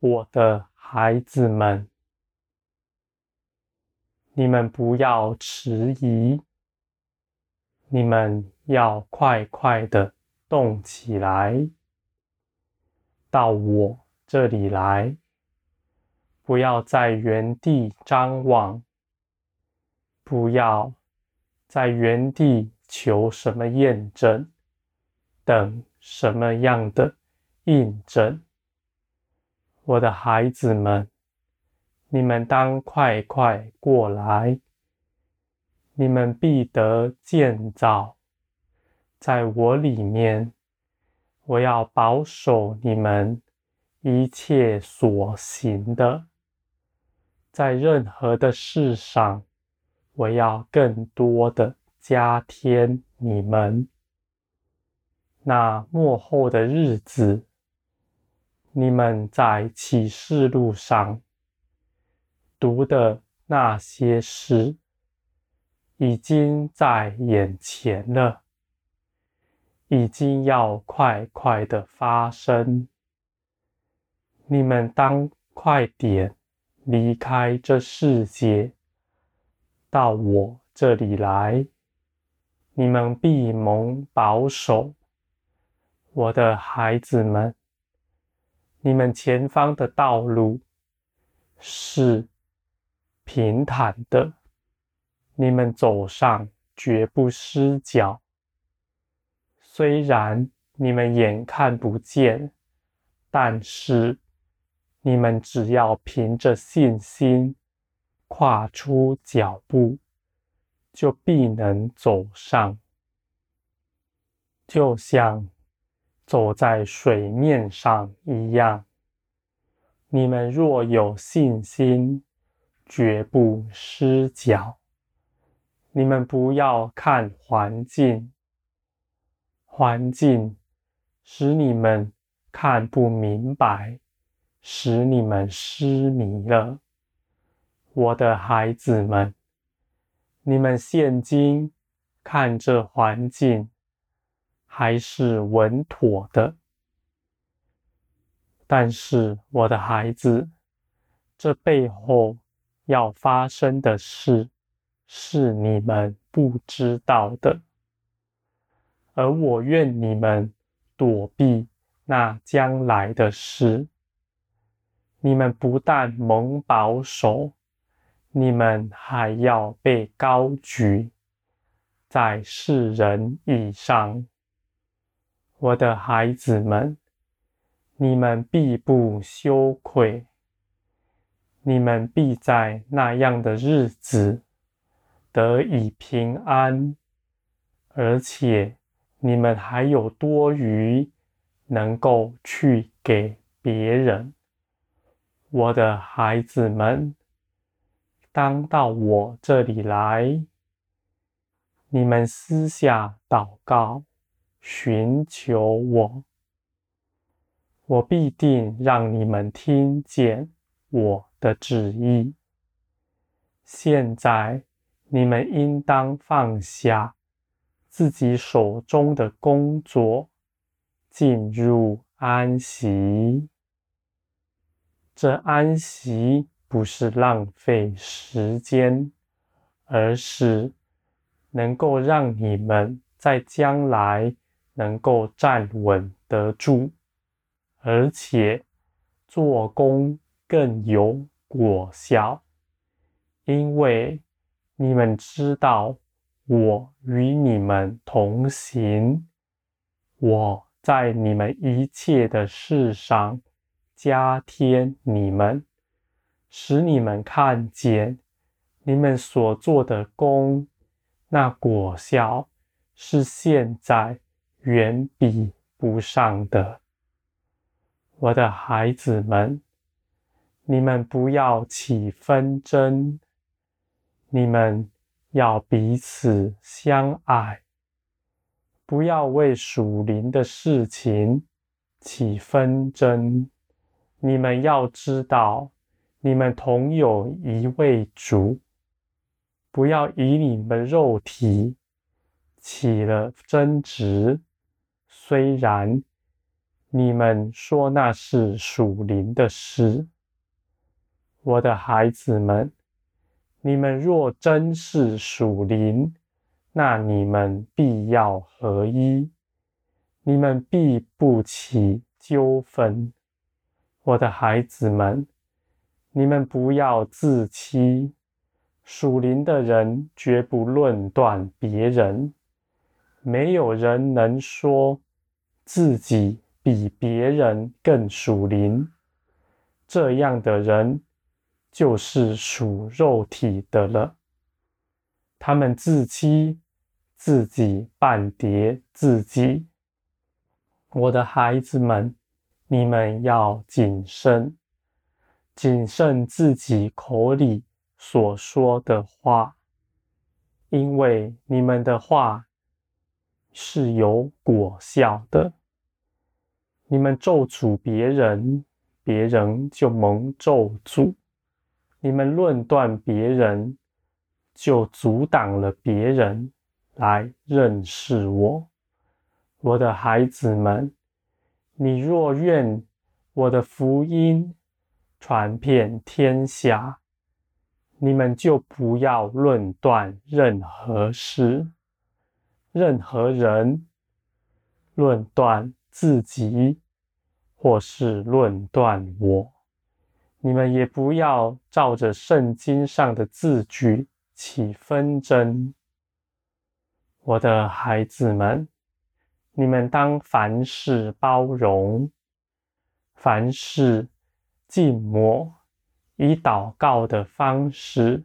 我的孩子们，你们不要迟疑，你们要快快的动起来，到我这里来，不要在原地张望，不要在原地求什么验证，等什么样的印证。我的孩子们，你们当快快过来，你们必得建造，在我里面，我要保守你们一切所行的，在任何的事上，我要更多的加添你们。那末后的日子。你们在启示录上读的那些诗，已经在眼前了，已经要快快的发生。你们当快点离开这世界，到我这里来，你们必蒙保守，我的孩子们。你们前方的道路是平坦的，你们走上绝不失脚。虽然你们眼看不见，但是你们只要凭着信心跨出脚步，就必能走上，就像。走在水面上一样，你们若有信心，绝不失脚。你们不要看环境，环境使你们看不明白，使你们失迷了。我的孩子们，你们现今看这环境。还是稳妥的，但是我的孩子，这背后要发生的事是你们不知道的，而我愿你们躲避那将来的事。你们不但蒙保守，你们还要被高举在世人以上。我的孩子们，你们必不羞愧，你们必在那样的日子得以平安，而且你们还有多余，能够去给别人。我的孩子们，当到我这里来，你们私下祷告。寻求我，我必定让你们听见我的旨意。现在你们应当放下自己手中的工作，进入安息。这安息不是浪费时间，而是能够让你们在将来。能够站稳得住，而且做工更有果效，因为你们知道我与你们同行，我在你们一切的事上加添你们，使你们看见你们所做的工，那果效是现在。远比不上的，我的孩子们，你们不要起纷争，你们要彼此相爱，不要为属灵的事情起纷争。你们要知道，你们同有一位主，不要以你们肉体起了争执。虽然你们说那是属灵的事。我的孩子们，你们若真是属灵，那你们必要合一，你们必不起纠纷。我的孩子们，你们不要自欺。属灵的人绝不论断别人，没有人能说自己比别人更属灵。这样的人就是属肉体的了。他们自欺，自己绊跌自己。我的孩子们，你们要谨慎，谨慎自己口里所说的话，因为你们的话是有果效的。你们咒诅别人，别人就蒙咒诅；你们论断别人，就阻挡了别人来认识我。我的孩子们，你若愿我的福音传遍天下，你们就不要论断任何事、任何人，论断自己，或是论断我。你们也不要照着圣经上的字句起纷争。我的孩子们，你们当凡事包容，凡事静默。以祷告的方式，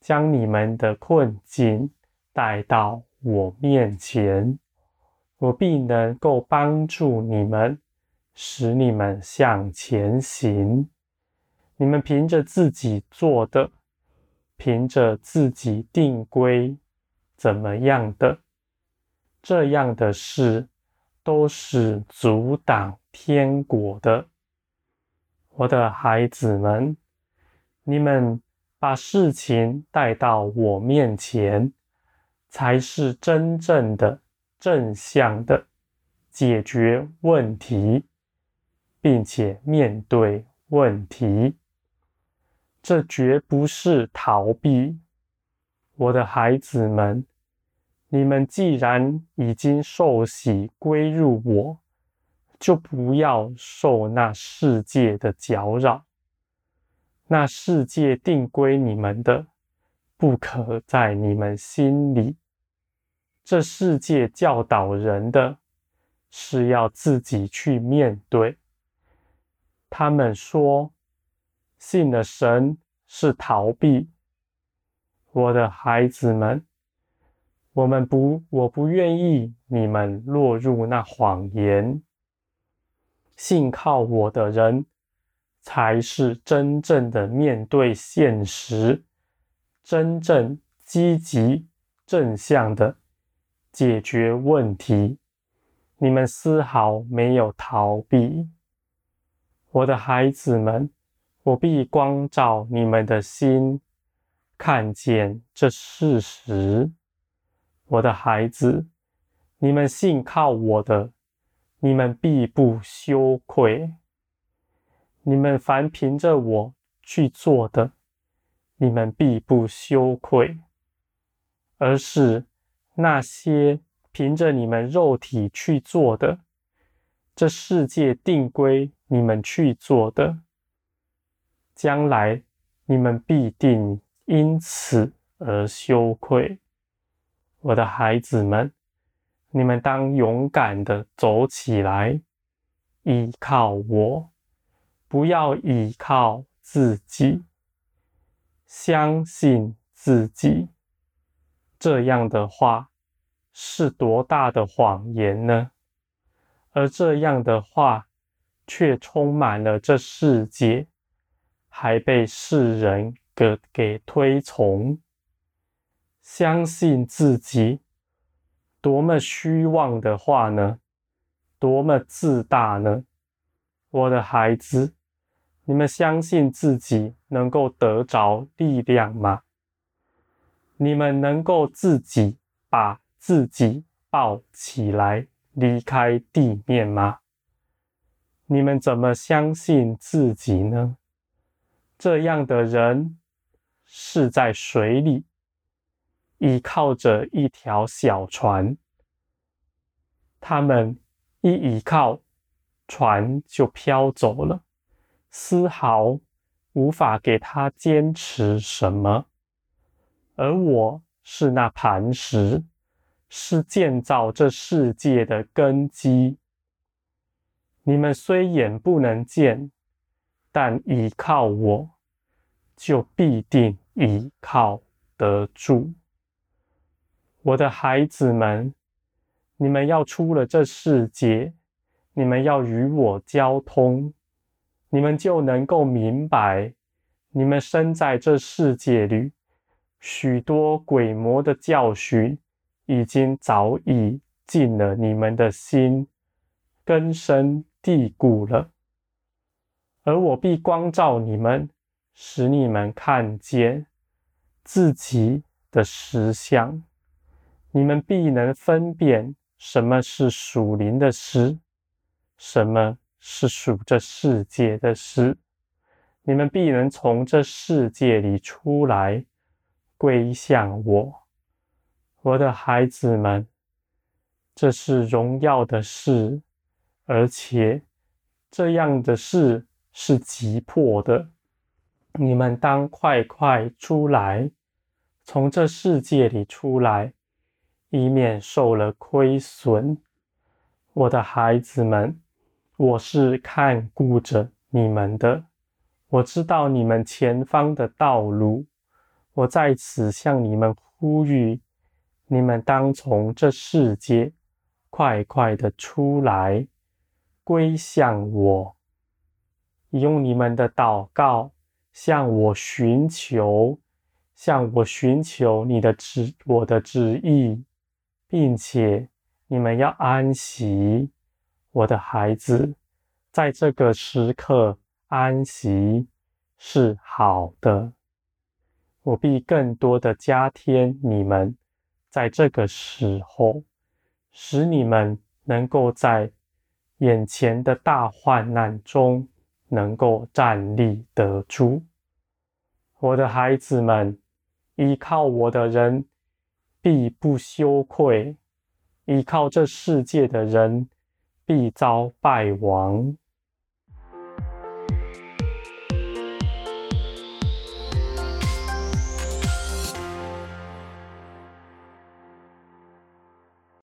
将你们的困境带到我面前，我必能够帮助你们，使你们向前行。你们凭着自己做的，凭着自己定规怎么样的，这样的事都是阻挡天国的，我的孩子们。你们把事情带到我面前，才是真正的正向的解决问题，并且面对问题。这绝不是逃避。我的孩子们，你们既然已经受洗归入我，就不要受那世界的搅扰。那世界定规你们的，不可在你们心里。这世界教导人的，是要自己去面对。他们说，信了神是逃避。我的孩子们，我们不，我不愿意你们落入那谎言。信靠我的人。才是真正的面对现实，真正积极正向的解决问题。你们丝毫没有逃避，我的孩子们，我必光照你们的心，看见这事实。我的孩子，你们信靠我的，你们必不羞愧。你们凡凭着我去做的，你们必不羞愧；而是那些凭着你们肉体去做的，这世界定规你们去做的，将来你们必定因此而羞愧。我的孩子们，你们当勇敢的走起来，依靠我。不要依靠自己，相信自己。这样的话是多大的谎言呢？而这样的话却充满了这世界，还被世人给给推崇。相信自己，多么虚妄的话呢？多么自大呢？我的孩子。你们相信自己能够得着力量吗？你们能够自己把自己抱起来离开地面吗？你们怎么相信自己呢？这样的人是在水里，依靠着一条小船，他们一依靠，船就飘走了，丝毫无法给他坚持什么。而我是那磐石，是建造这世界的根基。你们虽眼不能见，但倚靠我，就必定倚靠得住。我的孩子们，你们要出了这世界，你们要与我交通，你们就能够明白，你们生在这世界里，许多鬼魔的教训已经早已进了你们的心，根深蒂固了。而我必光照你们，使你们看见自己的实相。你们必能分辨什么是属灵的事，什么是属这世界的事。你们必能从这世界里出来，归向我，我的孩子们。这是荣耀的事，而且这样的事是急迫的。你们当快快出来，从这世界里出来。以免受了亏损，我的孩子们，我是看顾着你们的。我知道你们前方的道路，我在此向你们呼吁：你们当从这世界快快的出来，归向我，用你们的祷告向我寻求，向我寻求你的旨，我的旨意。并且你们要安息，我的孩子，在这个时刻安息是好的。我必更多的加添你们，在这个时候，使你们能够在眼前的大患难中能够站立得住。我的孩子们，依靠我的人。必不羞愧，依靠这世界的人必遭败亡。